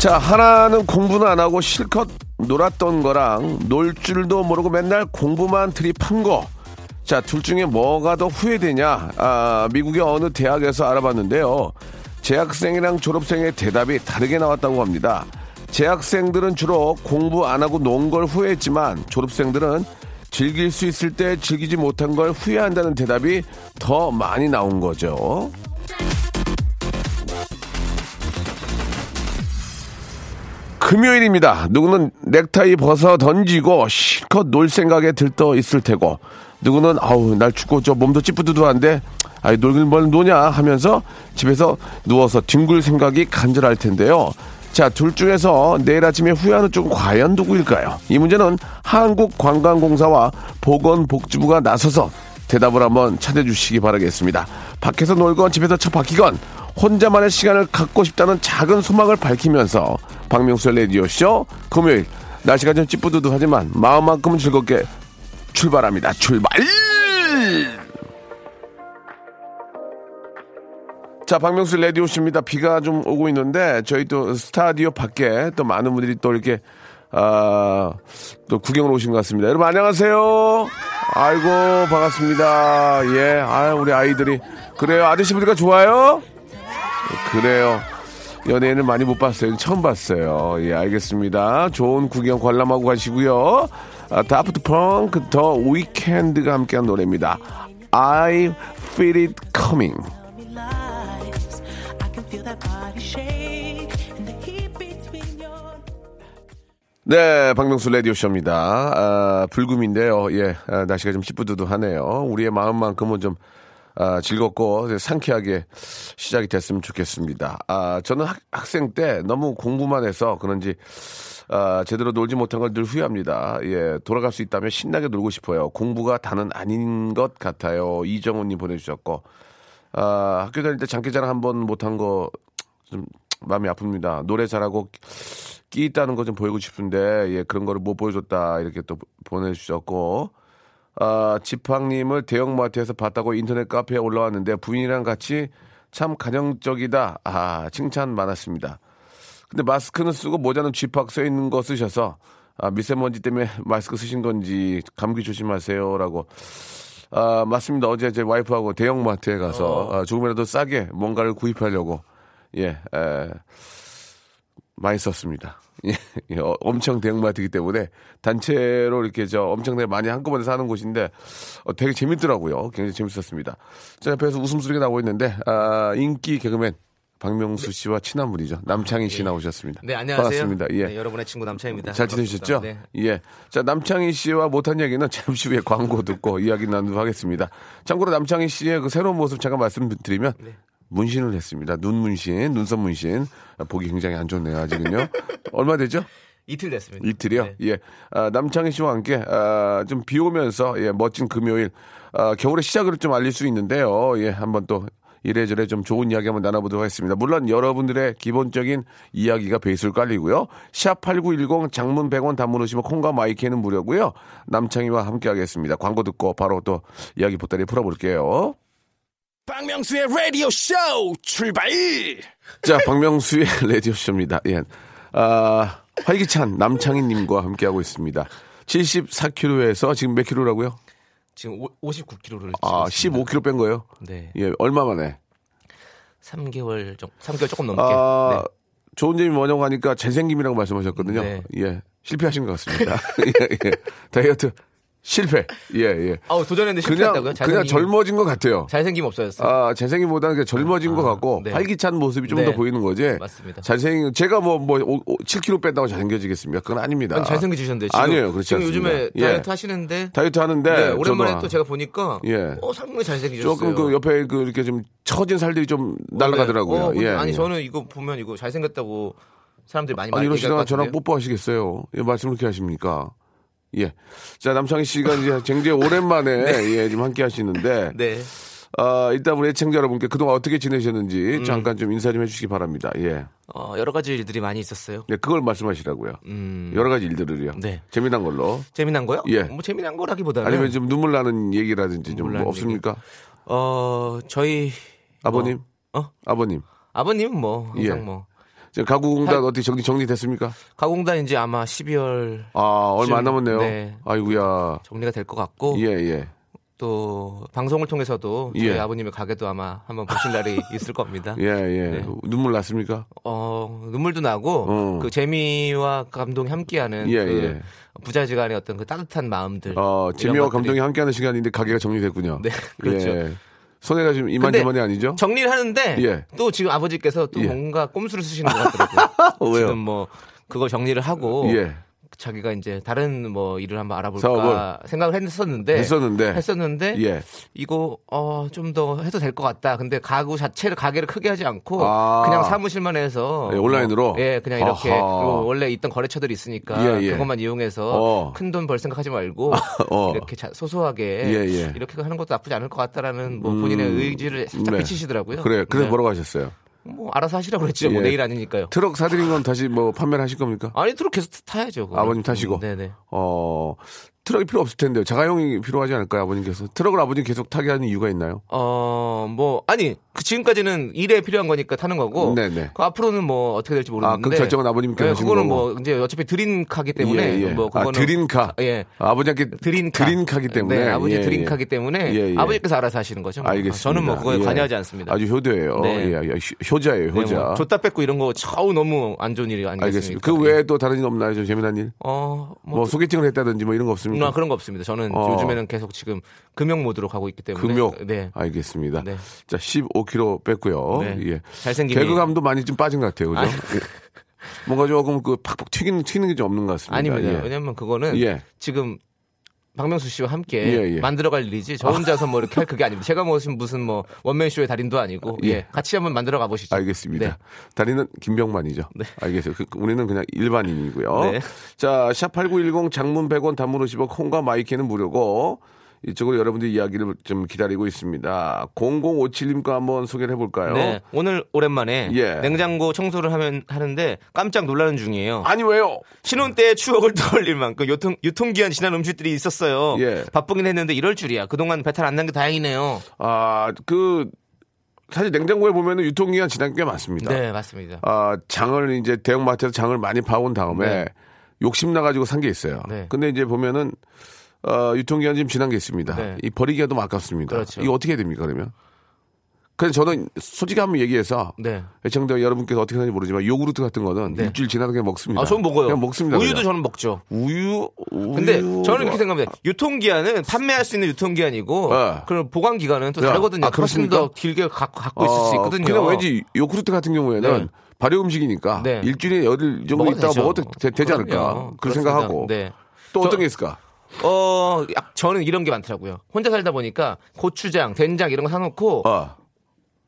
자, 하나는 공부는 안 하고 실컷 놀았던 거랑 놀 줄도 모르고 맨날 공부만 들이판 거. 자, 둘 중에 뭐가 더 후회되냐? 아, 미국의 어느 대학에서 알아봤는데요. 재학생이랑 졸업생의 대답이 다르게 나왔다고 합니다. 재학생들은 주로 공부 안 하고 논 걸 후회했지만 졸업생들은 즐길 수 있을 때 즐기지 못한 걸 후회한다는 대답이 더 많이 나온 거죠. 금요일입니다. 누구는 넥타이 벗어 던지고 실컷 놀 생각에 들떠 있을 테고, 누구는 아우 날 춥고 저 몸도 찌뿌두두한데, 아이 놀긴 뭘 노냐 하면서 집에서 누워서 뒹굴 생각이 간절할 텐데요. 자, 둘 중에서 내일 아침에 후회하는 쪽은 과연 누구일까요? 이 문제는 한국관광공사와 보건복지부가 나서서 대답을 한번 찾아주시기 바라겠습니다. 밖에서 놀건 집에서 처박히건 혼자만의 시간을 갖고 싶다는 작은 소망을 밝히면서 박명수의 라디오쇼 금요일 날씨가 좀 찌뿌두두하지만 마음만큼은 즐겁게 출발합니다. 출발! 자, 박명수 라디오쇼입니다. 비가 좀 오고 있는데 저희 또 스타디오 밖에 또 많은 분들이 또 이렇게 아, 또 구경을 오신 것 같습니다. 여러분 안녕하세요. 아이고 반갑습니다. 예, 아 우리 아이들이 그래요. 아저씨 분들과 좋아요? 그래요. 연예인을 많이 못 봤어요. 처음 봤어요. 예, 알겠습니다. 좋은 구경 관람하고 가시고요. 아, 다프트 펑크 더 위켄드가 함께한 노래입니다. I feel it coming. 네, 박명수 라디오쇼입니다. 아, 불금인데요. 예, 아, 날씨가 좀 찌뿌두두하네요. 우리의 마음만큼은 좀 아, 즐겁고 상쾌하게 시작이 됐으면 좋겠습니다. 아, 저는 학, 학생 때 너무 공부만 해서 그런지 아, 제대로 놀지 못한 걸 늘 후회합니다. 예, 돌아갈 수 있다면 신나게 놀고 싶어요. 공부가 다는 아닌 것 같아요. 이정훈님 보내주셨고, 아, 학교 다닐 때 장기자랑 한 번 못한 거 좀 마음이 아픕니다. 노래 잘하고 끼 있다는 거 좀 보이고 싶은데 예 그런 거를 못 보여줬다 이렇게 또 보내주셨고. 아 지팡님을 대형마트에서 봤다고 인터넷 카페에 올라왔는데 부인이랑 같이 참 가정적이다. 아 칭찬 많았습니다. 근데 마스크는 쓰고 모자는 쥐팍 써 있는 거 쓰셔서 아, 미세먼지 때문에 마스크 쓰신 건지 감기 조심하세요라고. 아 맞습니다. 어제 제 와이프하고 대형마트에 가서 아, 조금이라도 싸게 뭔가를 구입하려고 예 에, 많이 썼습니다. 예, 예, 어, 엄청 대형마트이기 때문에 단체로 이렇게 저 엄청나게 많이 한꺼번에 사는 곳인데 어, 되게 재밌더라고요. 굉장히 재밌었습니다. 저 옆에서 웃음소리가 나오고 있는데 아, 인기 개그맨 박명수 씨와 친한 분이죠. 남창희 씨 나오셨습니다. 네, 안녕하세요. 반갑습니다. 예. 네, 여러분의 친구 남창입니다. 잘 지내셨죠? 반갑습니다. 예. 자, 남창희 씨와 못한 얘기는 잠시 후에 광고 듣고 이야기 나누도록 하겠습니다. 참고로 남창희 씨의 그 새로운 모습 잠깐 말씀드리면 네. 문신을 했습니다. 눈 문신, 눈썹 문신. 아, 보기 굉장히 안 좋네요, 아직은요. 얼마 되죠? 네. 이틀 됐습니다. 이틀이요? 네. 예. 아, 남창희 씨와 함께, 아, 좀 비 오면서, 예, 멋진 금요일, 아, 겨울의 시작을 좀 알릴 수 있는데요. 예, 한번 또 이래저래 좀 좋은 이야기 한번 나눠보도록 하겠습니다. 물론 여러분들의 기본적인 이야기가 베이스를 깔리고요. 샵8910 장문 100원 단문 오시면 콩과 마이케이는 무료고요. 남창희와 함께 하겠습니다. 광고 듣고 바로 또 이야기 보따리 풀어볼게요. 박명수의 라디오 쇼 출발! 자, 박명수의 라디오 쇼입니다. 예. 아, 활기찬 남창희 님과 함께 하고 있습니다. 74kg에서 지금 몇 킬로라고요? 지금 59kg를 아, 15kg 뺀 거예요? 네. 예, 얼마 만에? 3개월 정 3개월 조금 넘게. 아, 네. 좋은 점이 뭐냐고 하니까 잘생김이라고 말씀하셨거든요. 네. 예, 실패하신 것 같습니다. 예, 예. 다이어트 실패. 예, 예. 아우 도전했는데 그냥, 실패했다고요? 그냥 잘생김, 젊어진 것 같아요. 잘생김 없어졌어요. 아, 잘생김보다는 그냥 젊어진 것 아, 같고, 네. 활기찬 모습이 좀더 네. 보이는 거지. 맞습니다. 잘생, 제가 뭐, 뭐, 7kg 뺐다고 잘생겨지겠습니까? 그건 아닙니다. 아니, 잘생기셨는데 지금 아니에요, 그렇지 지금 않습니다. 요즘에 예. 다이어트 하시는데 다이어트 하는데. 네, 오랜만에 저도 또 제가 보니까 예. 어 상당히 잘생기셨어요. 조금 그 옆에 그 이렇게 좀 처진 살들이 좀 날아가더라고요. 어, 예. 아니 예. 저는 이거 보면 이거 잘생겼다고 사람들이 많이 얘기할 이러시다가 것 저랑. 뽀뽀하시겠어요? 예, 말씀을 그렇게 하십니까? 예. 자, 남창희 씨가 이제 굉장히 오랜만에, 예, 지금 함께 하시는데. 네. 아, 일단 우리 애청자 여러분께 그동안 어떻게 지내셨는지 음. 잠깐 좀 인사 좀 해주시기 바랍니다. 예. 어, 여러 가지 일들이 많이 있었어요. 네, 그걸 말씀하시라고요. 음. 여러 가지 일들을요. 네. 재미난 걸로. 재미난 거요? 예. 뭐 재미난 거라기보다는 아니면 좀 눈물 나는 얘기라든지 좀 눈물 뭐 나는 없습니까? 어 저희 아버님? 뭐, 어 아버님. 아버님은 뭐 항상 예. 뭐 가구공단 할- 어떻게 정리, 정리됐습니까? 가공단 이제 아마 12월 아, 얼마 안 남았네요. 네. 아이고야. 정리가 될 것 같고 예, 예. 또 방송을 통해서도 저희 예. 아버님의 가게도 아마 한번 보실 날이 있을 겁니다. 예, 예. 네. 눈물 났습니까? 어 눈물도 나고 어. 그 재미와 감동이 함께하는 예, 그 예. 부자지간의 어떤 그 따뜻한 마음들. 어, 재미와 것들이 감동이 함께하는 시간인데 가게가 정리됐군요. 네, 그렇죠. 예. 손해가 지금 이만저만이 아니죠? 정리를 하는데 예. 또 지금 아버지께서 또 예. 뭔가 꼼수를 쓰시는 것 같더라고요. 왜요? 지금 뭐 그걸 정리를 하고 예. 자기가 이제 다른 뭐 일을 한번 알아볼까 사업을 생각을 했었는데 했었는데. 했었는데 예. 이거 어 좀 더 해도 될 것 같다. 근데 가구 자체를 가게를 크게 하지 않고 아. 그냥 사무실만 해서 예, 온라인으로? 뭐, 예 그냥 이렇게. 그리고 원래 있던 거래처들이 있으니까 예, 예. 그것만 이용해서 어. 큰돈 벌 생각하지 말고 어. 이렇게 자- 소소하게 예, 예. 이렇게 하는 것도 나쁘지 않을 것 같다라는 뭐 음. 본인의 의지를 살짝 네. 비치시더라고요. 그래, 그래서 네. 뭐라고 하셨어요? 뭐 알아서 하시라고 그랬죠. 뭐 예. 내일 아니니까요. 트럭 사드린 건 다시 뭐 판매를 하실 겁니까? 아니 트럭 계속 타야죠. 그거는. 아버님 타시고? 음, 네네. 어, 트럭이 필요 없을 텐데요. 자가용이 필요하지 않을까요, 아버님께서? 트럭을 아버님 계속 타게 하는 이유가 있나요? 어, 뭐, 아니, 그 지금까지는 일에 필요한 거니까 타는 거고. 네네. 그 앞으로는 뭐 어떻게 될지 모르는데. 아, 그 결정은 아버님께서 네, 그거는. 뭐, 이제 어차피 dream car기 때문에. 예, 예. 뭐, 아, 그거는. dream car. 예. 아버지한테 dream car. dream car기 때문에. 네, 아버지 예, dream car기 때문에. 예, 예. 아버지께서 알아서 하시는 거죠. 뭐. 알겠습니다. 저는 뭐 그거에 예. 관여하지 않습니다. 아주 효도예요. 네. 예, 예, 효- 효자예요, 네, 효자. 뭐 줬다 뺏고 이런 거 차우 너무 안 좋은 일이 아니겠습니까? 알겠습니다. 그 외에 또 다른 일 없나요? 좀 재미난 일? 어, 뭐, 뭐, 소개팅을 했다든지 뭐 이런 거 없습니까? 아, 그런 거 없습니다. 저는 어. 요즘에는 계속 지금 금욕 모드로 가고 있기 때문에. 금욕. 네. 알겠습니다. 네. 자, 15kg 뺐고요. 네. 예. 잘생김이- 개그감도 많이 좀 빠진 것 같아요. 그죠? 아니. 예. 뭔가 조금 그 팍팍 튀기는, 튀는 게 좀 없는 것 같습니다. 아닙니다. 예. 왜냐면 그거는 예. 지금 박명수 씨와 함께 예, 예. 만들어갈 일이지 저 혼자서 뭐 이렇게 할 그게 아닙니다. 제가 무슨 무슨 뭐 원맨 쇼의 달인도 아니고 예. 예. 같이 한번 만들어 가보시죠. 알겠습니다. 네. 달인은 김병만이죠. 네. 알겠어요. 그, 우리는 그냥 일반인이고요. 네. 자, 샵8910 장문 100원 단문 50원 콩과 마이케이는 무료고 이쪽으로 여러분들 이야기를 좀 기다리고 있습니다. 0057님과 한번 소개를 해볼까요? 네, 오늘 오랜만에 예. 냉장고 청소를 하면 하는데 깜짝 놀라는 중이에요. 아니 왜요? 신혼 때의 추억을 떠올릴 만큼 유통 유통기한 지난 음식들이 있었어요. 예. 바쁘긴 했는데 이럴 줄이야. 그동안 배탈 안 난 게 다행이네요. 아, 그 사실 냉장고에 보면은 유통기한 지난 게 많습니다. 네, 맞습니다. 아, 장을 이제 대형마트에서 장을 많이 봐온 다음에 네. 욕심 나가지고 산 게 있어요. 네. 근데 이제 보면은 어, 유통기한 좀 지난 게 있습니다. 네. 이 버리기가 너무 아깝습니다. 그렇죠. 이거 어떻게 해야 됩니까 그러면? 그래서 저는 솔직히 한번 얘기해서 네. 애청자 여러분께서 어떻게 하는지 모르지만 요구르트 같은 거는 네. 일주일 지나도 그냥 먹습니다. 아, 저는 먹어요. 그냥 먹습니다. 우유도 그냥. 저는 먹죠. 우유, 우유. 근데 저는 이렇게 생각합니다. 유통기한은 판매할 수 있는 유통기한이고 네. 그럼 보관 기간은 또 야, 다르거든요. 아, 그렇습니까? 더 길게 갖고, 갖고 있을 수 어, 있거든요. 그냥 왠지 요구르트 같은 경우에는 네. 발효 음식이니까 네. 일주일에 열흘 정도 있다가 되죠. 먹어도 되, 지 않을까 그렇습니다. 생각하고 네. 또 저- 어떤 게 있을까? 어, 약- 저는 이런 게 많더라고요. 혼자 살다 보니까 고추장, 된장 이런 거 사놓고 어.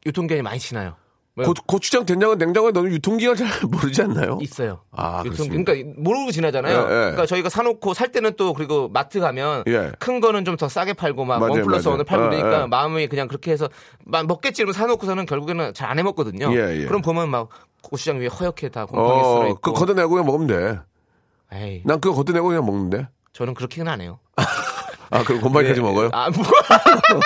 유통기한이 많이 지나요. 왜? 고, 고추장 된장은 냉장고에 넣으면 유통기한 잘 모르지 않나요? 있어요. 아, 유통, 그렇습니까? 그러니까 모르고 지나잖아요. 예, 예. 그러니까 저희가 사놓고 살 때는 또 그리고 마트 가면 예. 큰 거는 좀 더 싸게 팔고 막 원 플러스. 원을 팔고 예, 그러니까 예. 마음이 그냥 그렇게 해서 막 먹겠지 이러면 사놓고서는 결국에는 잘 안 해 먹거든요. 예, 예. 그럼 보면 막 고추장 위에 허옇게 다 곰팡이 쓸어 어, 있고. 그 걷어내고 그냥 먹으면 돼. 에이, 난 그거 걷어내고 그냥 먹는데. 저는 그렇게는 안 해요. 아, 그럼 곰팡이까지 네. 먹어요? 아, 뭐.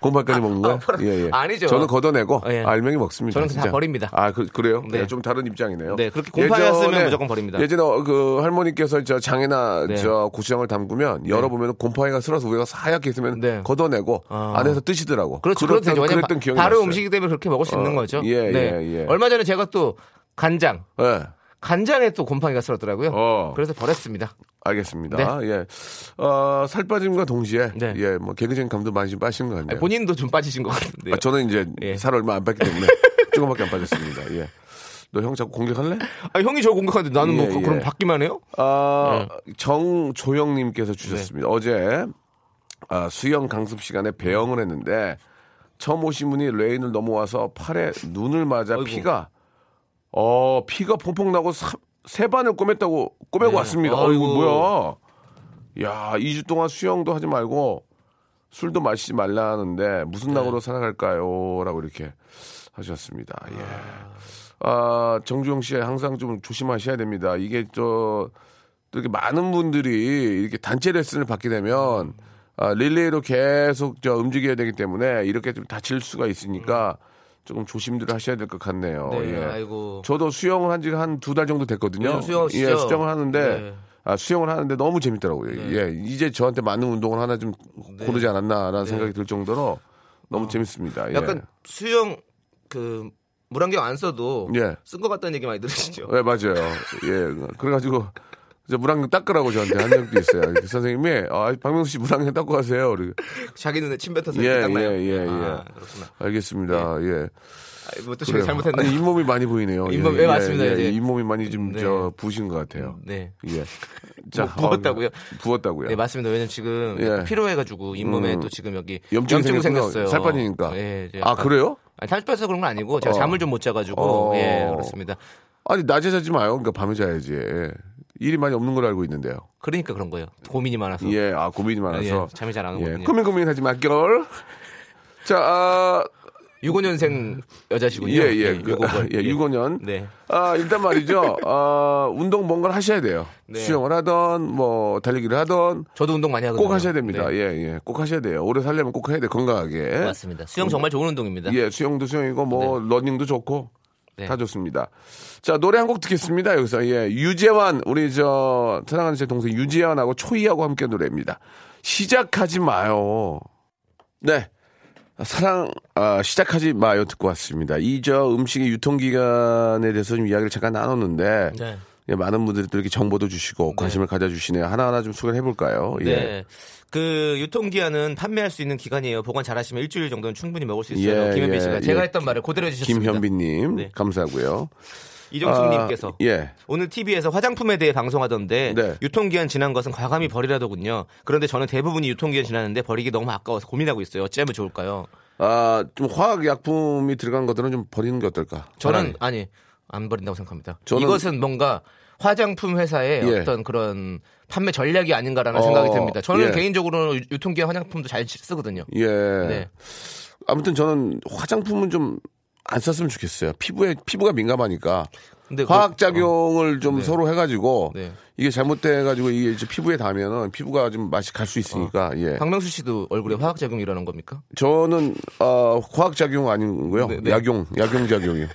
곰팡이까지 먹는 거예요? 예, 예. 아니죠. 저는 걷어내고 예. 알맹이 먹습니다. 저는 다 진짜. 버립니다. 아, 그, 그래요? 네. 네. 좀 다른 입장이네요. 네, 그렇게 곰팡이였으면 무조건 버립니다. 예전에 어, 그 할머니께서 저 장에나 네. 저 고추장을 담그면 열어보면 곰팡이가 쓸어서 위가 하얗게 있으면 네. 걷어내고 아. 안에서 뜨시더라고. 그렇죠. 그랬던, 그렇죠. 그랬던 기억이 바로 났어요. 음식이기 때문에 그렇게 먹을 수 어, 있는 거죠. 예, 네. 예, 예. 얼마 전에 제가 또 간장, 예. 간장에 또 곰팡이가 쓸었더라고요. 어. 그래서 버렸습니다. 알겠습니다. 예. 어, 살 빠짐과 동시에 네. 예, 뭐 개그적인 감도 많이 좀 빠신 것 같네요. 본인도 좀 빠지신 것 같은데요. 아, 저는 이제 예. 살 얼마 안 뺐기 때문에 조금밖에 안 빠졌습니다. 예. 너 형 자꾸 공격할래? 아, 형이 저 공격하는데 나는 뭐 예, 그- 예. 그럼 받기만 해요? 아, 네. 정조영님께서 주셨습니다. 어제 아, 수영 강습 시간에 배영을 했는데 처음 오신 분이 레인을 넘어와서 팔에 눈을 맞아 아이고. 피가 어 피가 퐁퐁 나고 사- 세 반을 꼬맸다고 꼬매고 네. 왔습니다. 아이고. 어이구 뭐야? 야, 2주 동안 수영도 하지 말고 술도 마시지 말라는데 무슨 네. 낙으로 살아갈까요? 라고 이렇게 하셨습니다. 예. 아, 정주영 씨 항상 좀 조심하셔야 됩니다. 이게 저, 또 이렇게 많은 분들이 이렇게 단체 레슨을 받게 되면 아, 릴레이로 계속 저 움직여야 되기 때문에 이렇게 좀 다칠 수가 있으니까 조금 조심들 하셔야 될 것 같네요. 네, 예. 아이고. 저도 수영을 한지한두 달 정도 됐거든요. 요즘 수영하시죠? 예, 수영을 하는데 네. 아, 수영을 하는데 너무 재밌더라고요. 예, 이제 저한테 맞는 운동을 하나 좀 고르지 않았나라는 생각이 들 정도로 너무 재밌습니다. 예. 네. 약간 수영 그 물안경 안 써도 예. 쓴 것 같다는 얘기 많이 들으시죠? 네, 맞아요. 예. 그래가지고, 저 물안경 닦으라고 저한테 한 적도 있어요. 선생님이, 아, 박명수 씨 물안경 닦고 가세요. 그리고, 자기 눈에 침 뱉어서 예, 닦나요? 예, 예, 예. 아, 그렇구나. 알겠습니다. 예. 아, 뭐또 제가. 잘못했나요? 아니, 잇몸이 많이 보이네요. 잇몸, 예, 맞습니다, 이제. 잇몸이 많이 좀, 네. 저, 부신 것 같아요. 네. 예. 뭐 부었다고요? 어, 부었다고요. 네, 맞습니다. 왜냐면 지금 예. 피로해가지고 잇몸에 음. 또 지금 여기 염증. 생겼어요. 살 빠지니까. 예, 이제 아, 그래요? 아니, 살 빠져서 그런 건 아니고 제가 어. 잠을 좀 못 자가지고 어. 예 그렇습니다. 아니, 낮에 자지 마요. 그러니까 밤에 자야지. 일이 많이 없는 걸로 알고 있는데요. 그러니까 그런 거예요. 고민이 많아서. 예, 아, 고민이 많아서. 예, 잠이 잘안 예, 오거든요. 고민 고민하지 마, 걸. 자, 아, 65년생 여자시군요. 예, 예. 그, 요거, 예, 65년. 네. 아, 일단 말이죠. 아, 운동 뭔가를 하셔야 돼요. 네. 수영을 하던, 뭐, 달리기를 하던, 저도 운동 많이 하거든요. 꼭 하셔야 됩니다. 네. 예, 예. 꼭 하셔야 돼요. 오래 살려면 꼭 해야 돼, 건강하게. 맞습니다. 수영 정말 좋은 운동입니다. 예, 수영도 수영이고, 뭐, 러닝도 좋고, 네. 다 좋습니다. 자, 노래 한 곡 듣겠습니다, 여기서. 예, 유재환, 우리 저, 사랑하는 제 동생 유재환하고 초이하고 함께 노래입니다. 시작하지 마요. 네. 사랑, 아, 시작하지 마요 듣고 왔습니다. 이 저 음식의 유통기간에 대해서 좀 이야기를 잠깐 나눴는데, 네. 예, 많은 분들이 또 이렇게 정보도 주시고 관심을 가져주시네요. 하나하나 좀 소개를 해볼까요? 예. 네. 그 유통기한은 판매할 수 있는 기간이에요. 보관 잘하시면 일주일 정도는 충분히 먹을 수 있어요. 예, 김현빈 예, 씨가 제가 예. 했던 말을 그대로 해주셨습니다. 김현빈님, 네. 감사하고요. 이정숙님께서 아, 예. 오늘 TV에서 화장품에 대해 방송하던데 네. 유통기한 지난 것은 과감히 버리라더군요. 그런데 저는 대부분이 유통기한 지났는데 버리기 너무 아까워서 고민하고 있어요. 어찌하면 좋을까요? 아, 좀 화학 약품이 들어간 것들은 좀 버리는 게 어떨까? 저는 차라리. 아니 안 버린다고 생각합니다. 이것은 뭔가 화장품 회사의 예. 어떤 그런 판매 전략이 아닌가라는 어, 생각이 듭니다. 저는 예. 개인적으로 유- 유통기한 화장품도 잘 쓰거든요. 예. 네. 아무튼 저는 화장품은 좀 안 썼으면 좋겠어요. 피부에 피부가 민감하니까 근데 화학 그- 작용을 좀 네. 서로 해가지고 네. 이게 잘못돼가지고 이게 이제 피부에 닿으면은 피부가 좀 맛이 갈 수 있으니까 예. 박명수 씨도 얼굴에 화학 작용이 일어나는 겁니까? 저는 어, 화학 작용 아니고요. 네, 네. 약용 약용 작용이요.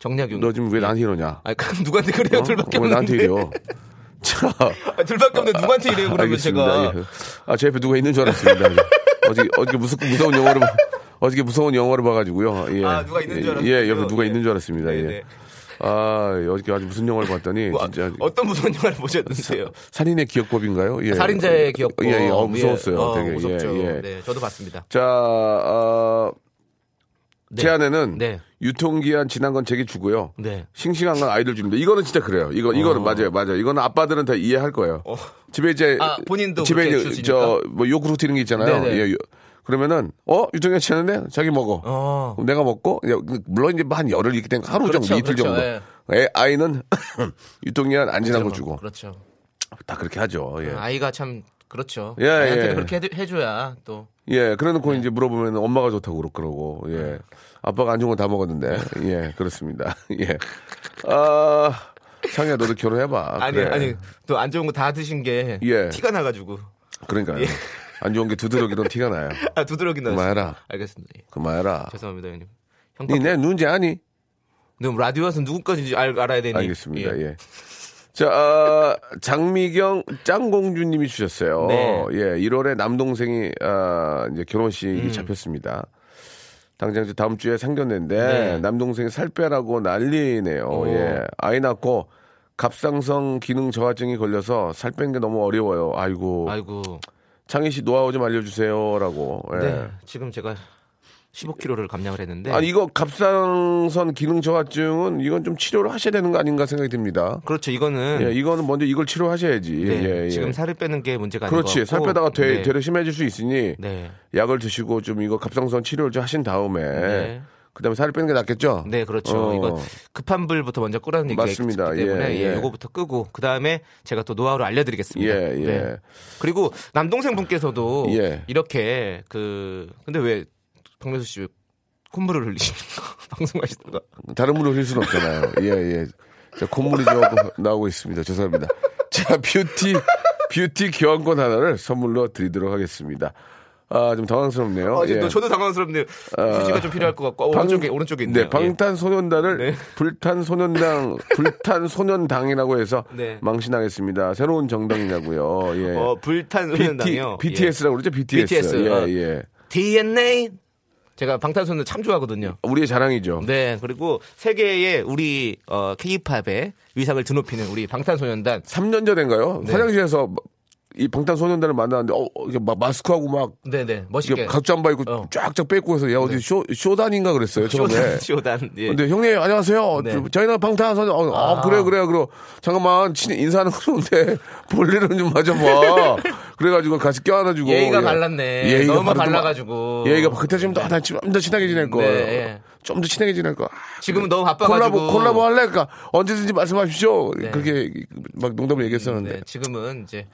정약용. 너 지금 왜 나한테 이러냐? 아, 누구한테 그래요? 어? 둘밖에 왜 나한테 없는데. 이래요? 자, 아, 둘밖에 없는데 누구한테 이래요? 그러면 알겠습니다. 제가 예. 아, 제 옆에 누가 있는 줄 알았습니다. 어저께, 어저께 무서, 무서운 영화를, 봐- 어저께 무서운 영화를 봐가지고요. 예. 아, 누가 있는 줄 예, 알았군요. 예, 옆에 누가 예. 있는 줄 알았습니다. 네, 예. 네. 아, 어저께 아주 무슨 영화를 봤더니, 뭐, 진짜. 어떤 무서운 영화를 보셨는데요? 살인의 기억법인가요? 예. 살인자의 기억법. 예, 예. 어, 무서웠어요. 어, 되게. 무섭죠. 예, 예. 네, 저도 봤습니다. 자, 어, 네. 제 안에는 네. 유통기한 지난 건 제게 주고요. 네. 싱싱한 건 아이들 줍니다. 이거는 진짜 그래요. 이거 이거는 어. 맞아요, 맞아요. 이거는 아빠들은 다 이해할 거예요. 어. 집에 이제 아, 본인도 집에? 저뭐 요구르트 이런 게 있잖아요. 예, 요- 그러면은 어 유통기한 지났는데 자기 먹어. 어. 내가 먹고 야, 물론 이제 한 열흘 이렇게 되니까 하루 그렇죠, 정도 이틀 그렇죠, 정도. 예. 애, 아이는 유통기한 안 지난 거 주고 그렇죠. 다 그렇게 하죠. 예. 아이가 참 그렇죠. 예, 예. 그렇게 해, 줘야또 예, 그래놓고 네. 이제 물어보면 엄마가 좋다고 그러- 그러고, 예. 아빠가 안 좋은 거다 먹었는데, 예, 그렇습니다. 예. 아, 상희야, 너도 결혼해봐. 아니 그래. 아니 또 안 좋은 거 다 드신 게 예. 티가 나가지고 그러니까요. 예. 안 좋은 게 두드러기던 티가 나요. 아 두드러기 나왔어요. 그만해라. 알겠습니다. 예. 그만해라. 죄송합니다, 형님. 형 니내 눈지 아니? 네, 라디오에서 누구까지 알, 알아야 되니? 알겠습니다. 예. 자, 아, 장미경 짱공주님이 주셨어요. 네. 예, 1월에 남동생이 아, 이제 결혼식이 음. 잡혔습니다. 당장 이제 다음 주에 상견례인데 네. 남동생이 살 빼라고 난리네요. 오. 예. 아이 낳고 갑상선 기능 저하증이 걸려서 살 빼는 게 너무 어려워요. 아이고. 아이고. 창희 씨 노하우 좀 알려주세요라고. 예. 네. 지금 제가 15kg를 감량을 했는데. 아 이거 갑상선 기능 저하증은 이건 좀 치료를 하셔야 되는 거 아닌가 생각이 듭니다. 그렇죠. 이거는 예, 이거는 먼저 이걸 치료하셔야지. 네, 예, 예. 지금 살을 빼는 게 문제가 아니고. 그렇지. 살 빼다가 되, 되려 심해질 수 있으니 네. 약을 드시고 좀 이거 갑상선 치료를 좀 하신 다음에 네. 그다음에 살을 빼는 게 낫겠죠? 네, 그렇죠. 어. 이거 급한 불부터 먼저 끄라는 얘기가 맞습니다. 있기 때문에 예, 예, 예. 요거부터 끄고 그다음에 제가 또 노하우를 알려드리겠습니다. 예, 예. 네. 그리고 남동생 분께서도 예. 이렇게 그 근데 왜 박명수 씨 콧물을 흘리십니까? 방송하시다가 다른 물을 흘릴 수는 없잖아요. 예, 예. 자, 콧물이 좀 나오고 있습니다. 죄송합니다. 자, 뷰티, 뷰티 교환권 하나를 선물로 드리도록 하겠습니다. 아, 좀 당황스럽네요. 아, 예. 저도 당황스럽네요. 휴지가 좀 필요할 것 같고 어, 오른쪽에 오른쪽에 있네요. 네, 방탄소년단을 네. 불탄소년당, 불탄소년당이라고 해서 네. 망신하겠습니다. 새로운 정당이냐고요. 예. 예. 어, 불탄 소년당이요. BT, BTS라고 그러죠? BTS. BTS, 예, 어. 예. DNA 제가 방탄소년단 참 좋아하거든요. 우리의 자랑이죠. 네, 그리고 세계의 우리 어, K-팝의 위상을 드높이는 우리 방탄소년단 3년 전인가요? 네. 화장실에서 이 방탄소년단을 만났는데 어, 이게 막 마스크하고 막 네네 멋있게 각잠바 입고 어. 쫙쫙 뺏고 해서 야 어디 쇼 쇼단인가 그랬어요 처음에. 쇼단 쇼단 예. 근데 형님 안녕하세요. 네. 저희는 방탄소년. 어, 아, 아. 그래 그래 그래. 잠깐만 친 인사하는 건데 볼일은 좀 맞아봐. 그래가지고 같이 껴안아주고. 예의가 예. 갈랐네. 너무 바로 좀- 갈라가지고. 예의가 그때 좀더좀더 친하게 지낼 거. 네, 예. 좀더 친하게 지낼 거. 지금은 너무 바빠가지고 콜라보 콜라보 할래? 그러니까 언제든지 말씀하십시오. 네. 그렇게 막 농담을 얘기했었는데 네, 지금은 이제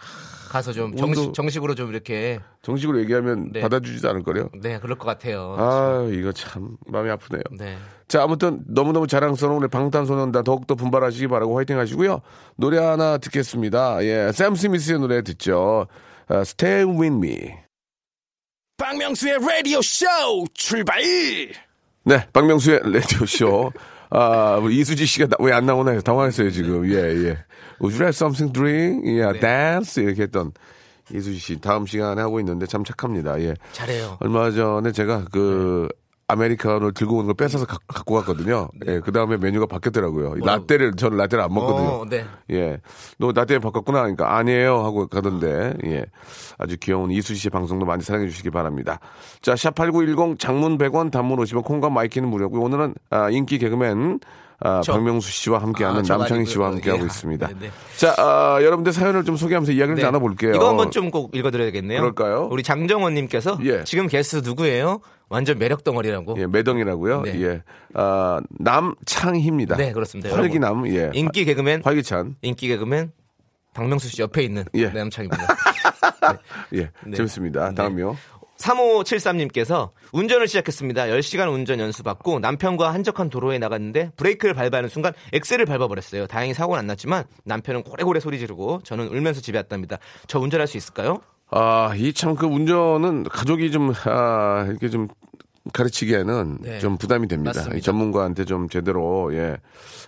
가서 좀 정식, 정식으로 좀 이렇게 정식으로 얘기하면 네. 받아주지도 않을 거래요. 네 그럴 것 같아요. 아 이거 참 마음이 아프네요. 네. 자, 아무튼 너무너무 자랑스러운 우리 방탄소년단 더욱더 분발하시기 바라고 화이팅 하시고요. 노래 하나 듣겠습니다. 예, 샘 스미스의 노래 듣죠. 어, Stay With Me. 박명수의 라디오 쇼 출발! 네, 박명수의 라디오 쇼. 아, 우리 이수지 씨가 왜 안 나오나 해서 당황했어요, 지금. 예, 예. Would you like something drink? 예, 네. dance? 이렇게 했던 이수지 씨. 다음 시간에 하고 있는데 참 착합니다. 예. 잘해요. 얼마 전에 제가 그 아메리카노를 들고 오는 걸 뺏어서 가- 갖고 갔거든요. 예, 그 다음에 메뉴가 바뀌었더라고요. 라떼를, 저는 라떼를 안 먹거든요. 어, 네. 예. 너 라떼 바꿨구나. 그러니까 아니에요. 하고 가던데. 예. 아주 귀여운 이수지 씨 방송도 많이 사랑해 주시기 바랍니다. 자, 샵8910 장문 100원 단문 50원 콩과 마이케이는 무료고요. 오늘은 아, 인기 개그맨 아, 저- 박명수 씨와 함께하는 아, 저 남창희 씨와. 함께하고 예. 있습니다. 네, 네. 자, 아, 여러분들 사연을 좀 소개하면서 이야기를 네. 나눠볼게요. 이거 한번 좀 꼭 읽어드려야겠네요. 그럴까요? 우리 장정원님께서 예. 지금 게스트 누구예요? 완전 매력 덩어리라고. 예, 매덩이라고요. 네. 예. 아, 남창희입니다. 네, 그렇습니다. 활기남. 예. 인기 개그맨 활기찬. 인기 개그맨 박명수 씨 옆에 있는 예. 남창입니다. 예. 네. 재밌습니다. 네. 다음이요. 3573님께서 운전을 시작했습니다. 10시간 운전 연수 받고 남편과 한적한 도로에 나갔는데 브레이크를 밟아하는 순간 엑셀을 밟아버렸어요. 다행히 사고는 안 났지만 남편은 고래고래 소리 지르고 저는 울면서 집에 왔답니다. 저 운전할 수 있을까요? 아, 이 참 그 운전은 가족이 좀, 아, 이렇게 좀 가르치기에는 네. 좀 부담이 됩니다. 맞습니다. 이 전문가한테 좀 제대로, 예,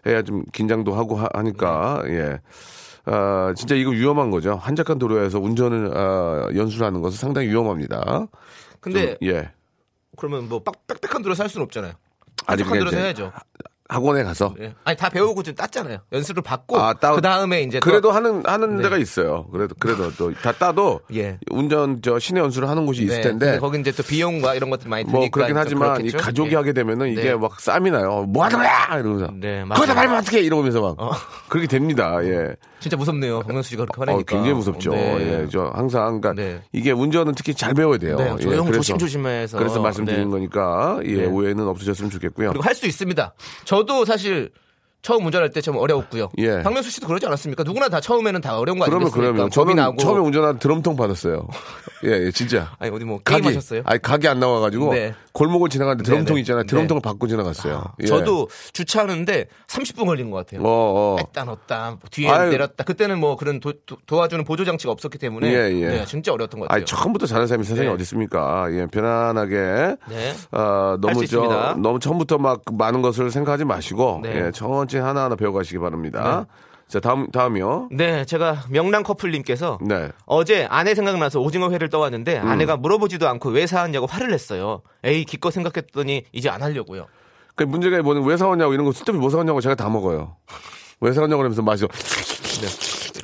해야 좀 긴장도 하고 하, 니까 네. 예. 아, 진짜 이거 위험한 거죠. 한적한 도로에서 운전을, 아, 연수하는 것은 상당히 위험합니다. 근데 좀, 예. 그러면 뭐 빡, 빽빽한 도로 살 수는 없잖아요. 그게 도로에서 해야죠. 학원에 가서. 예. 아니 다 배우고 좀 땄잖아요. 연수를 받고 아, 따- 그 다음에 이제 또- 그래도 하는 하는 네. 데가 있어요. 그래도 그래도 또 다 따도 예. 운전 저 시내 연수를 하는 곳이 있을 네, 텐데 근데 거기 이제 또 비용과 이런 것들 많이 드니까 뭐 그렇긴 좀 하지만? 이 가족이 예. 하게 되면은 이게 네. 막 쌈이 나요. 뭐 하는 거야 이러면서. 네. 거기다 밟으면 어떡해 이러면서 막 어. 그렇게 됩니다. 예. 진짜 무섭네요. 박명수 씨가 그렇게 어, 화내니까. 굉장히 무섭죠. 네. 예. 저 항상 그러니까 네. 이게 운전은 특히 잘 배워야 돼요. 네, 예, 조용 그래서- 조심조심해서. 그래서 말씀드리는 네. 거니까 예, 네. 오해는 없으셨으면 좋겠고요. 그리고 할 수 있습니다. 저도 사실 처음 운전할 때 좀 어려웠고요. 예. 박명수 씨도 그러지 않았습니까? 누구나 다 처음에는 다 어려운 거 그러면 아니겠습니까? 그러면 겁이 저는 나고. 처음에 운전한 드럼통 받았어요. 예, 예, 진짜. 아니 어디 뭐 각이, 게임하셨어요? 아니 각이 안 나와가지고 네. 골목을 지나가는데 드럼통 네, 네. 있잖아요. 네. 드럼통을 받고 지나갔어요. 예. 저도 주차하는데 30분 걸린 것 같아요. 어, 어. 뺐다 넣었다 뭐 뒤에 아유. 내렸다. 그때는 뭐 그런 도, 와주는 보조 장치가 없었기 때문에 예, 예. 네, 진짜 어려웠던 것 같아요. 아니 처음부터 잘하는 사람이 세상에 네. 어디 있습니까? 예, 편안하게. 네. 어, 너무 저. 너무 처음부터 막 많은 것을 생각하지 마시고 네. 예, 천 천히 하나하나 배워가시기 바랍니다. 자, 다음, 다음이요. 네, 제가 명랑 커플님께서 네. 어제 아내 생각나서 오징어 회를 떠왔는데 음. 아내가 물어보지도 않고 왜 사왔냐고 화를 냈어요. 에이 기껏 생각했더니 이제 안 하려고요. 그 문제가 뭐는 왜 사왔냐고 이런 거 쓸데없이 뭐 사왔냐고 제가 다 먹어요. 왜 사왔냐고 그러면서 마셔.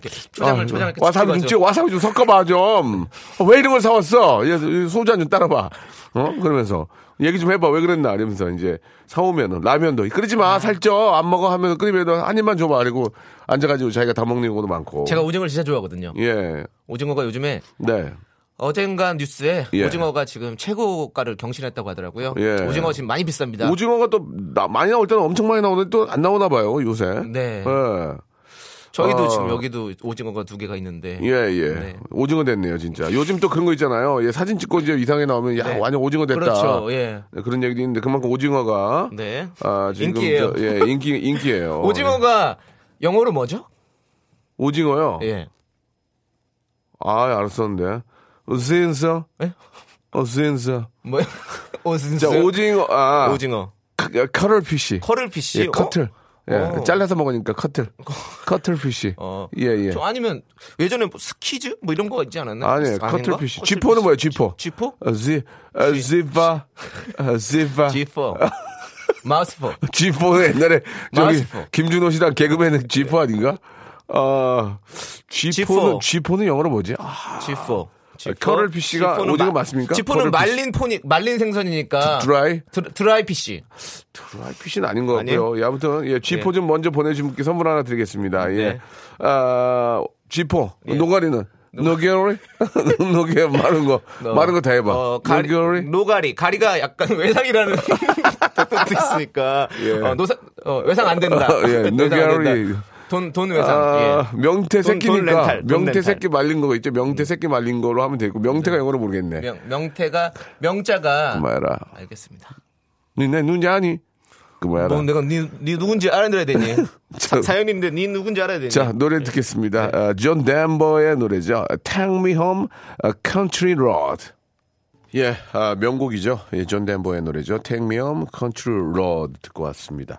이렇게 초장을 초장을 아, 와사비 좀 와사비 좀 섞어봐 좀. 어, 왜 이런 걸 사왔어? 얘, 소주 한 잔 따라봐. 어? 그러면서 얘기 좀 해봐. 왜 그랬나? 이러면서 이제 사오면은 라면도 끓이지 아. 마. 살쪄. 안 먹어 하면서 끓이면 한 입만 줘봐. 그리고 앉아가지고 자기가 다 먹는 경우도 많고. 제가 오징어를 진짜 좋아하거든요. 예. 오징어가 요즘에 네. 어젠가 뉴스에 예. 오징어가 지금 최고가를 경신했다고 하더라고요. 예. 오징어 지금 많이 비쌉니다. 오징어가 또 나- 많이 나올 때는 엄청 많이 나오는데 또 안 나오나 봐요. 요새. 네. 예. 저희도 어. 지금 여기도 오징어가 두 개가 있는데. 예, 예. 네. 오징어 됐네요, 진짜. 요즘 또 그런 거 있잖아요. 예, 사진 찍고 이제 이상하게 나오면, 야, 네. 완전 오징어 됐다. 그렇죠. 예. 네, 그런 얘기도 있는데, 그만큼 오징어가, 네. 아, 지금. 인기예요. 저, 예, 인기, 인기예요. 오징어가 영어로 뭐죠? 오징어요? 예. 아, 알았었는데. 어스인서? 예? 어스인서? 뭐? 오징어. 자, 오징어, 아. 오징어. 커럴피쉬. 커를피쉬. 예, 커틀. 예, 어. 잘라서 먹으니까 커틀. 커틀피쉬. 어. 예, 예. 저 아니면 예전에 뭐 스키즈 뭐 이런 거 있지 않았나? 아니? 커틀피쉬. 커틀피쉬. 쥐포는 뭐예요, 쥐포? 쥐포? 어, 지, 어, 지파. 어, 지파. G4. 마우스포. G4는 옛날에 저기 마우스포. 김준호 씨랑 개그맨 G4 아닌가? 아 G4는 G4. G4는 영어로 뭐지? 아, G4. 커럴 피쉬가 오징어 맞습니까? G4는 커럴 말린 포니 말린 생선이니까 드라이 드, 드라이 피쉬. 드라이 피쉬는 아닌 것? 같고요. 예, 아무튼 예, G4 좀 먼저 보내주신 분께 선물 하나 드리겠습니다. 예, 네. 아 G4 노가리는 노게리 노게 마른 거 어, 마른 거 다 해봐. 어, 가리, 노게리 노가리. 가리가 약간 외상이라는 뜻도 있으니까. 예. 어, 노사, 어, 외상 안 된다. 예, 외상 안 노게리. 돈, 돈 외상. 아, 예. 명태 돈, 돈 새끼니까 렌탈, 돈 명태 렌탈. 음. 새끼 말린 거 있죠. 명태 새끼 말린 거로 하면 되고 명태가 영어로 모르겠네. 명, 명태가, 명자가. 뭐야라. 알겠습니다. 니내 눈이 아니? 그 뭐야라. 뭐 내가 니, 니 누군지 알아들어야 되니? 자, 사연인데 니 누군지 알아야 되니? 자, 노래 듣겠습니다. 어, 존 덴버의 노래죠. Take Me Home, a Country Road. 예, 아, 명곡이죠. 예, 존 덴버의 노래죠. Take Me Home, Country Road 듣고 왔습니다.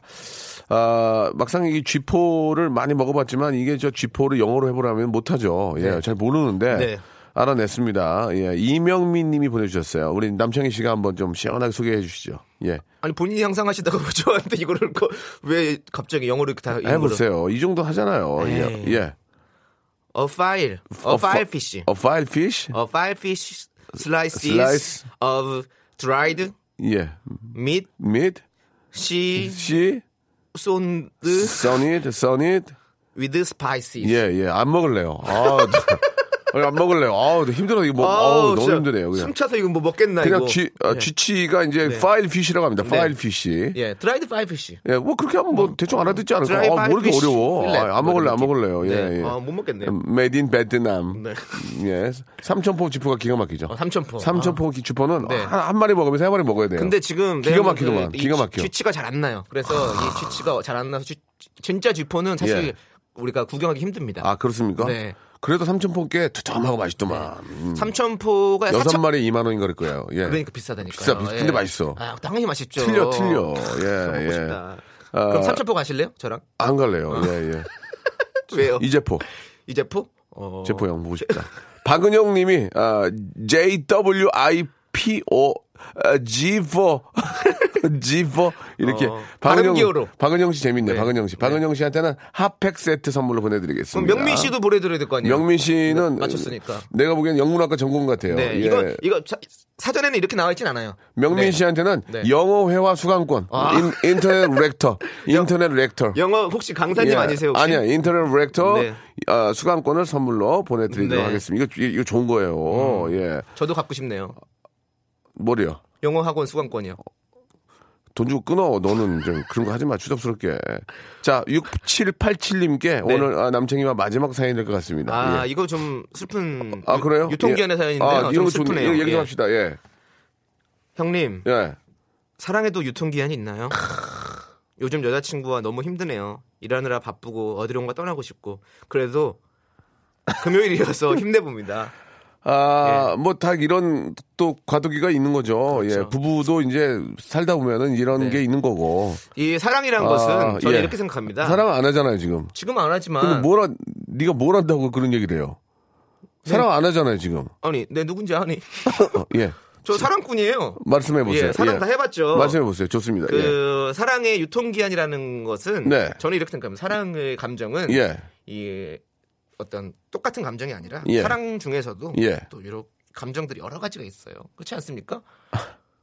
아, 막상 이 쥐포를 많이 먹어봤지만 이게 저 쥐포를 영어로 해보라면 못하죠. 예, 잘 모르는데. 네. 알아냈습니다. 예, 이명민 님이 보내주셨어요. 우리 남창희 씨가 한번 좀 시원하게 소개해 주시죠. 예. 아니 본인이 항상 하시다가 저한테 이거를 그- 왜 갑자기 영어로 이렇게 다 해보세요. 이 정도 하잖아요. 예. 에이. 예. A file, a A file fi- fish, A file fish? a file fish slices Slice. of dried 예. meat. meat, She she, soned sunit, sunit. with spices. 예, 예. 안 먹을래요. 아, 아니, 안 먹을래요. 아우, 힘들어. 이거 뭐, 아우, 너무 힘드네요. 그냥. 숨차서 이거 뭐 먹겠나 그냥 이거. 쥐, 아, 예. 쥐치가 이제 네. Filefish라고 합니다. 네. Filefish. 예, dried filefish. 예, 뭐 그렇게 하면 뭐 대충 알아듣지 않을까? 아, 뭐 이렇게 어려워. 아, 안뭐 먹을래, 안. 먹을래요. 예, 네. 예. 아, 못 먹겠네요. Made in 베트남. 네. 예. 삼천포 지포가 기가 막히죠. 어, 삼천포. 삼천포 기 지포는 네. 한, 한 마리 먹으면 세 마리 먹어야 돼요. 근데 지금 기가 내가 막히더만. 그 기가 이 막혀. 쥐- 쥐치가 잘 안 나요. 그래서 이 쥐치가 잘 안 나서 쥐- 진짜 쥐포는 사실 예. 우리가 구경하기 힘듭니다. 아, 그렇습니까? 네. 그래도 삼천포께 두툼하고 맛있더만. 음. 삼천포가 여섯 사천- 마리 2만 원인 걸 거예요. 예. 그러니까 비싸다니까. 비싸, 비싸. 근데 맛있어. 아, 당연히 맛있죠. 틀려, 틀려. 예, 예. 아, 그럼 삼천포 가실래요? 저랑? 안 갈래요. 예, 예. 왜요? 이재포. 이제포? 어. 제포 형 보고 싶다. 박은영 님이, 아, JWIPO, 아, G4. G4. 이렇게. 어, 기호로. 박은영 씨 재밌네. 네. 박은영 씨. 네. 박은영 씨한테는 핫팩 세트 선물로 그럼 보내드리겠습니다. 명민 씨도 보내드려야 될 거 아니에요? 명민 씨는. 네, 맞췄으니까. 내가 보기엔 영문학과 전공 같아요. 네, 예. 이거 이거 사, 사전에는 이렇게 나와 있진 않아요. 명민 네. 씨한테는 네. 영어 회화 수강권, 아. 인, 터넷 lecture, 인터넷 lecture. 영어 혹시 강사님 예. 아니세요? 혹시? 아니야, 인터넷 렉터 네. 아, 수강권을 선물로 보내드리도록 네. 하겠습니다. 이거, 이거 좋은 거예요. 예. 저도 갖고 싶네요. 뭐래요? 영어 학원 수강권이요. 돈 주고 끊어. 너는 좀 그런 거 하지 마. 추잡스럽게. 자, 6787님께 오늘 아, 남창희와 마지막 사연이 될것 같습니다. 네. 아 예. 이거 좀 슬픈 아, 그래요? 유통기한의 예. 사연인데요. 아, 좀 이런. 슬프네요. 이거 얘기 좀 예. 합시다. 예. 형님 예. 사랑에도 유통기한이 있나요? 요즘 여자친구와 너무 힘드네요. 일하느라 바쁘고 어디론가 떠나고 싶고 그래도 금요일이어서 힘내봅니다. 아, 뭐다 이런 또 과도기가 있는 거죠. 그렇죠. 예, 부부도 이제 살다 보면은 이런 네. 게 있는 거고. 이 사랑이란 아, 것은 저는 예. 이렇게 생각합니다. 사랑 안 하잖아요, 지금. 지금 안 하지만 근데 뭐라, 네가 뭘 한다고 그런 얘기를 해요? 사랑 안 하잖아요, 지금. 아니 내 누군지 아니? 어, 예. 저 사랑꾼이에요. 말씀해 보세요. 예, 사랑 다 해봤죠. 말씀해 보세요. 좋습니다. 그 사랑의 유통기한이라는 것은 네. 저는 이렇게 생각합니다. 사랑의 감정은 예. 예. 이 어떤 똑같은 감정이 아니라 예. 사랑 중에서도 예. 또 이런 감정들이 여러 가지가 있어요. 그렇지 않습니까?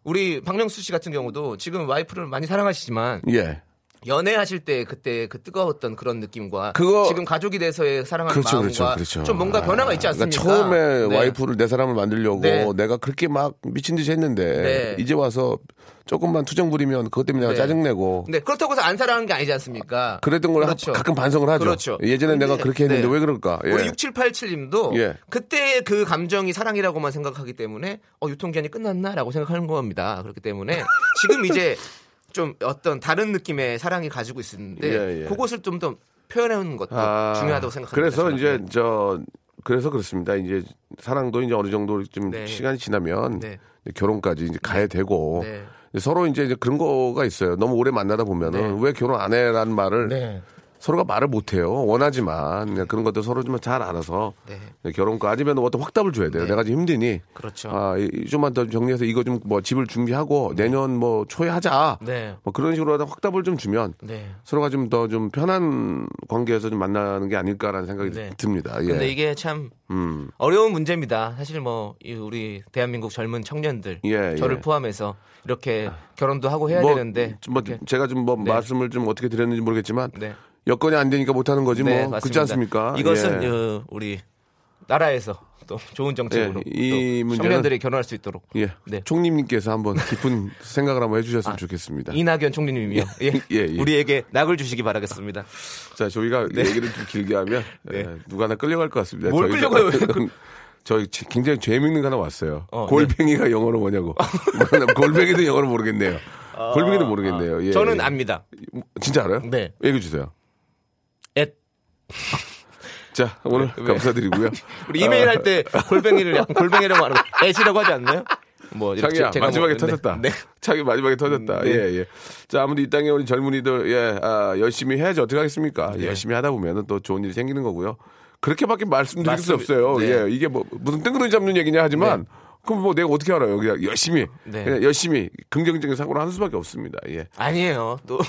우리 박명수 씨 같은 경우도 지금 와이프를 많이 사랑하시지만 예. 연애하실 때 그때 그 뜨거웠던 그런 느낌과 그거- 지금 가족이 돼서의 사랑하는 그렇죠, 마음과 그렇죠, 그렇죠. 좀 뭔가 변화가 있지 그러니까 않습니까? 처음에 네. 와이프를 내 사람을 만들려고 네. 내가 그렇게 막 미친 듯이 했는데 네. 이제 와서 조금만 투정 부리면 그것 때문에 내가 네. 짜증내고 네, 그렇다고 해서 안 사랑하는 게 아니지 않습니까? 그랬던 걸 그렇죠. 하- 가끔 반성을 하죠. 그렇죠. 예전에 내가 근데- 그렇게 했는데 네. 왜 그럴까? 예. 우리 6787님도 예. 그때 그 감정이 사랑이라고만 생각하기 때문에 어, 유통기한이 끝났나라고 생각하는 겁니다. 그렇기 때문에 지금 이제 좀 어떤 다른 느낌의 사랑이 가지고 있는데 예, 예. 그것을 좀 더 표현하는 것도 아, 중요하다고 생각합니다. 그래서 저는. 이제 저 그래서 그렇습니다. 이제 사랑도 이제 어느 정도 좀 네. 시간이 지나면 네. 이제 결혼까지 이제 가야 되고 네. 서로 이제 이제 그런 거가 있어요. 너무 오래 만나다 보면은 왜 결혼 안 해라는 말을 네. 서로가 말을 못 해요. 원하지만 그런 것도 서로 좀 잘 알아서 네. 결혼까지면 어떤 확답을 줘야 돼요. 내가 지금 힘드니 그렇죠. 아, 이- 좀만 더 정리해서 이거 좀 뭐 집을 준비하고 내년 뭐 초에 하자. 네. 뭐 그런 식으로 하다 확답을 좀 주면 네. 서로가 좀더좀 편한 관계에서 좀 만나는 게 아닐까라는 생각이 네. 듭니다. 예. 근데 이게 참 음. 어려운 문제입니다. 사실 뭐이 우리 대한민국 젊은 청년들 예, 저를 예. 포함해서 이렇게 결혼도 하고 해야 뭐, 되는데 좀뭐 제가 좀뭐 네. 말씀을 좀 어떻게 드렸는지 모르겠지만 네. 여건이 안 되니까 못 하는 거지 네, 뭐 그렇지 맞습니다. 않습니까? 이것은 예. 어, 우리 나라에서 또 좋은 정책으로 예, 이또 문제는- 청년들이 결혼할 수 있도록 예. 네. 총리님께서 한번 깊은 생각을 한번 해주셨으면 좋겠습니다. 이낙연 총리님이요. 예. 예, 예. 우리에게 낙을 주시기 바라겠습니다. 자, 저희가 얘기를 좀 길게 하면 네. 예, 누가 하나 끌려갈 것 같습니다. 뭘 저희가- 끌려가요? 저희 지- 굉장히 재밌는 거 하나 왔어요. 어, 골뱅이가 영어로 뭐냐고. 골뱅이도 영어로 모르겠네요. 골뱅이도 모르겠네요. 예, 아, 저는 예. 압니다. 진짜 알아요? 네. 얘기해 주세요. 앳. 자, 오늘 왜? 감사드리고요. 우리 이메일 할 때 골뱅이를 골뱅이라고 하는 애지라고 하지 않나요? 뭐 자기야 마지막에 뭐- 네. 터졌다. 네. 자기 마지막에 터졌다. 네. 예 예. 자 아무튼 이 땅에 우리 젊은이들 예 아, 열심히 해야지 어떻게 하겠습니까? 열심히 하다 보면은 또 좋은 일이 생기는 거고요. 그렇게밖에 말씀드릴 수 맞습니다. 없어요. 네. 예 이게 뭐 무슨 뜬구름 잡는 얘기냐 하지만 그럼 뭐 내가 어떻게 알아요? 그냥 열심히 네. 그냥 열심히 긍정적인 사고를 하는 수밖에 없습니다. 예. 아니에요. 또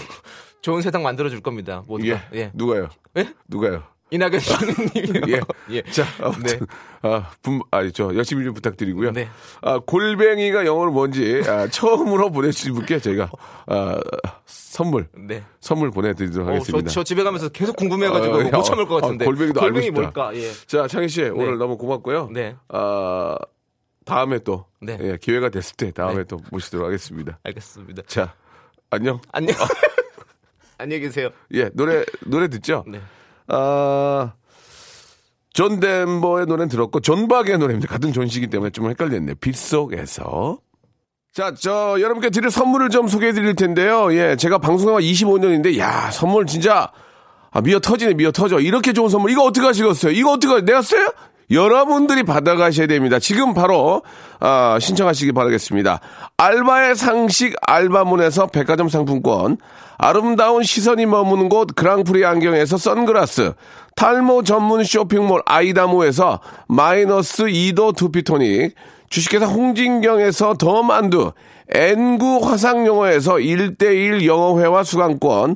좋은 세상 만들어 줄 겁니다. 모두가. 예. 예. 누가요? 예? 누가요? 이낙연 총리님이요. 예. 예. 자, 아무튼, 네. 아, 분, 아, 저, 열심히 좀 부탁드리고요. 네. 아, 골뱅이가 영어로 뭔지, 아, 처음으로 보내주신 분께 저희가, 아, 선물, 네. 선물 보내드리도록 어, 저, 하겠습니다. 저 집에 가면서 계속 궁금해가지고 어, 못 참을 것 어, 같은데. 골뱅이도 알고 골뱅이 싶다. 뭘까? 예. 자, 창희 씨, 오늘 너무 고맙고요. 네. 아, 다음에 또, 네. 예, 기회가 됐을 때 다음에 네. 또 모시도록 하겠습니다. 알겠습니다. 자, 안녕. 안녕. 안녕히 계세요. 예, 노래, 노래 듣죠? 네. 아, 존 덴버의 노래는 들었고, 존 박의 노래입니다. 같은 존 씨기 때문에 좀 헷갈렸네. 빗속에서. 자, 저, 여러분께 드릴 선물을 좀 소개해 드릴 텐데요. 예, 제가 방송한 25년인데, 야, 선물 진짜, 아, 미어 터지네, 미어 터져. 이렇게 좋은 선물, 이거 어떻게 하시겠어요? 이거 어떻게, 내가 써요? 여러분들이 받아가셔야 됩니다. 지금 바로, 아, 신청하시기 바라겠습니다. 알바의 상식 알바몬에서 백화점 상품권, 아름다운 시선이 머무는 곳 그랑프리 안경에서 선글라스, 탈모 전문 쇼핑몰 아이다모에서 마이너스 2도 두피토닉, 주식회사 홍진경에서 더 만두, N구 화상영어에서 1대1 영어회화 수강권,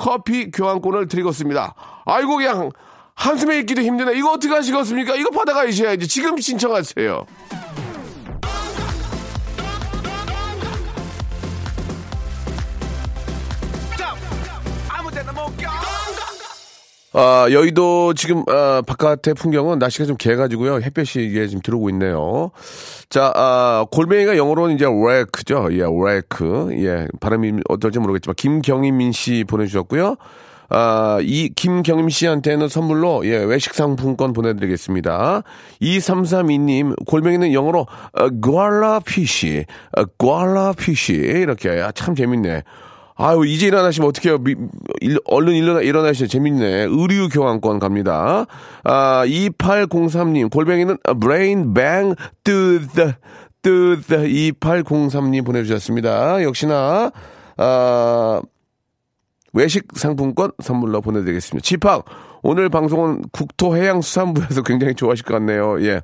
커피 교환권을 드리겠습니다. 아이고 그냥 한숨에 있기도 힘드네. 이거 어떻게 하시겠습니까? 이거 받아가셔야지. 지금 신청하세요. 아, 여의도 지금 아, 바깥의 풍경은 날씨가 좀 개가지고요. 햇볕이 이게 지금 들어오고 있네요. 자, 아, 골뱅이가 영어로는 이제 whelk죠. 예, whelk. 예, 발음이 어떨지 모르겠지만 김경희민 씨 보내주셨고요. 아, 이 김경임 씨한테는 선물로 예, 외식 상품권 보내드리겠습니다. 2332님 골뱅이는 영어로 어, 구알라 fish, 어, 구알라 fish 이렇게 아, 참 재밌네. 아유, 이제 일어나시면 어떡해요. 미, 일, 얼른 일어나, 일어나시죠. 재밌네. 의류 교환권 갑니다. 아, 2803님, 골뱅이는 brain bang tooth, tooth, 2803님 보내주셨습니다. 역시나, 아, 외식 상품권 선물로 보내드리겠습니다. 지팡, 오늘 방송은 국토해양수산부에서 굉장히 좋아하실 것 같네요. 예.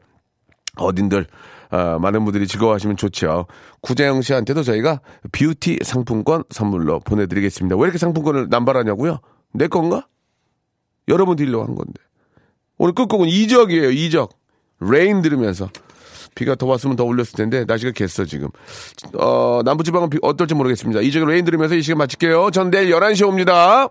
어딘들 아, 많은 분들이 즐거워하시면 좋죠. 구재영 씨한테도 저희가 뷰티 상품권 선물로 보내드리겠습니다. 왜 이렇게 상품권을 남발하냐고요? 내 건가? 여러분 드리려고 한 건데. 오늘 끝곡은 이적이에요. 이적. Rain 들으면서. 비가 더 왔으면 더 올렸을 텐데 날씨가 갰어 지금. 어, 남부지방은 비 어떨지 모르겠습니다. 이적의 Rain 들으면서 이 시간 마칠게요. 전 내일 11시에 옵니다.